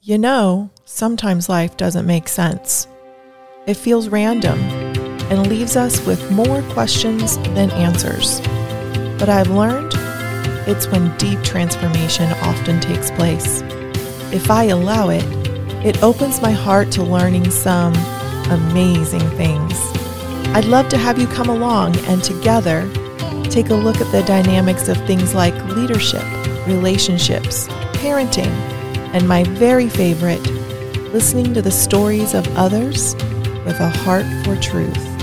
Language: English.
You know, sometimes life doesn't make sense. It feels random and leaves us with more questions than answers. But I've learned it's when deep transformation often takes place. If I allow it, it opens my heart to learning some amazing things. I'd love to have you come along and together take a look at the dynamics of things like leadership, relationships, parenting, and my very favorite, listening to the stories of others with a heart for truth.